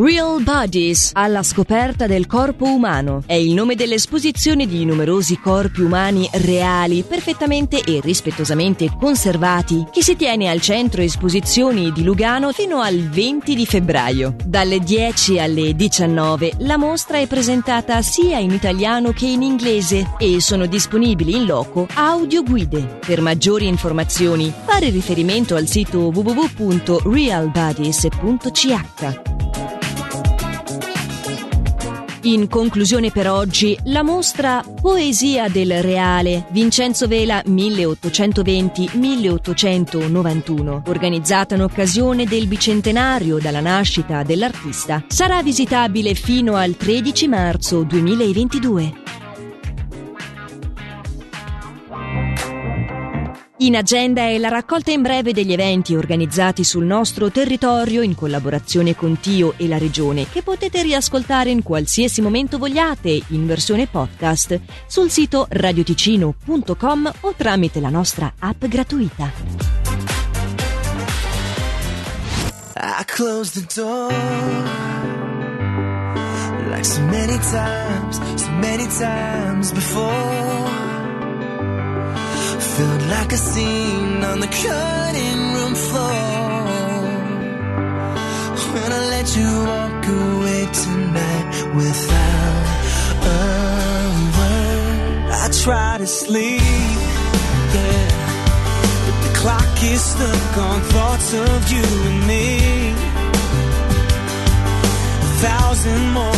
Real Bodies, alla scoperta del corpo umano. È il nome dell'esposizione di numerosi corpi umani reali, perfettamente e rispettosamente conservati, che si tiene al centro esposizioni di Lugano fino al 20 di febbraio. Dalle 10 alle 19 la mostra è presentata sia in italiano che in inglese e sono disponibili in loco audioguide. Per maggiori informazioni fare riferimento al sito www.realbodies.ch. In conclusione per oggi, la mostra Poesia del Reale Vincenzo Vela 1820-1891, organizzata in occasione del bicentenario dalla nascita dell'artista, sarà visitabile fino al 13 marzo 2022. In agenda è la raccolta in breve degli eventi organizzati sul nostro territorio in collaborazione con Tio e la Regione, che potete riascoltare in qualsiasi momento vogliate in versione podcast sul sito radioticino.com o tramite la nostra app gratuita. I closed the door like so many times, so many times before. Felt like a scene on the cutting room floor. When I let you walk away tonight without a word, I try to sleep, yeah. But the clock is stuck on thoughts of you and me. A thousand more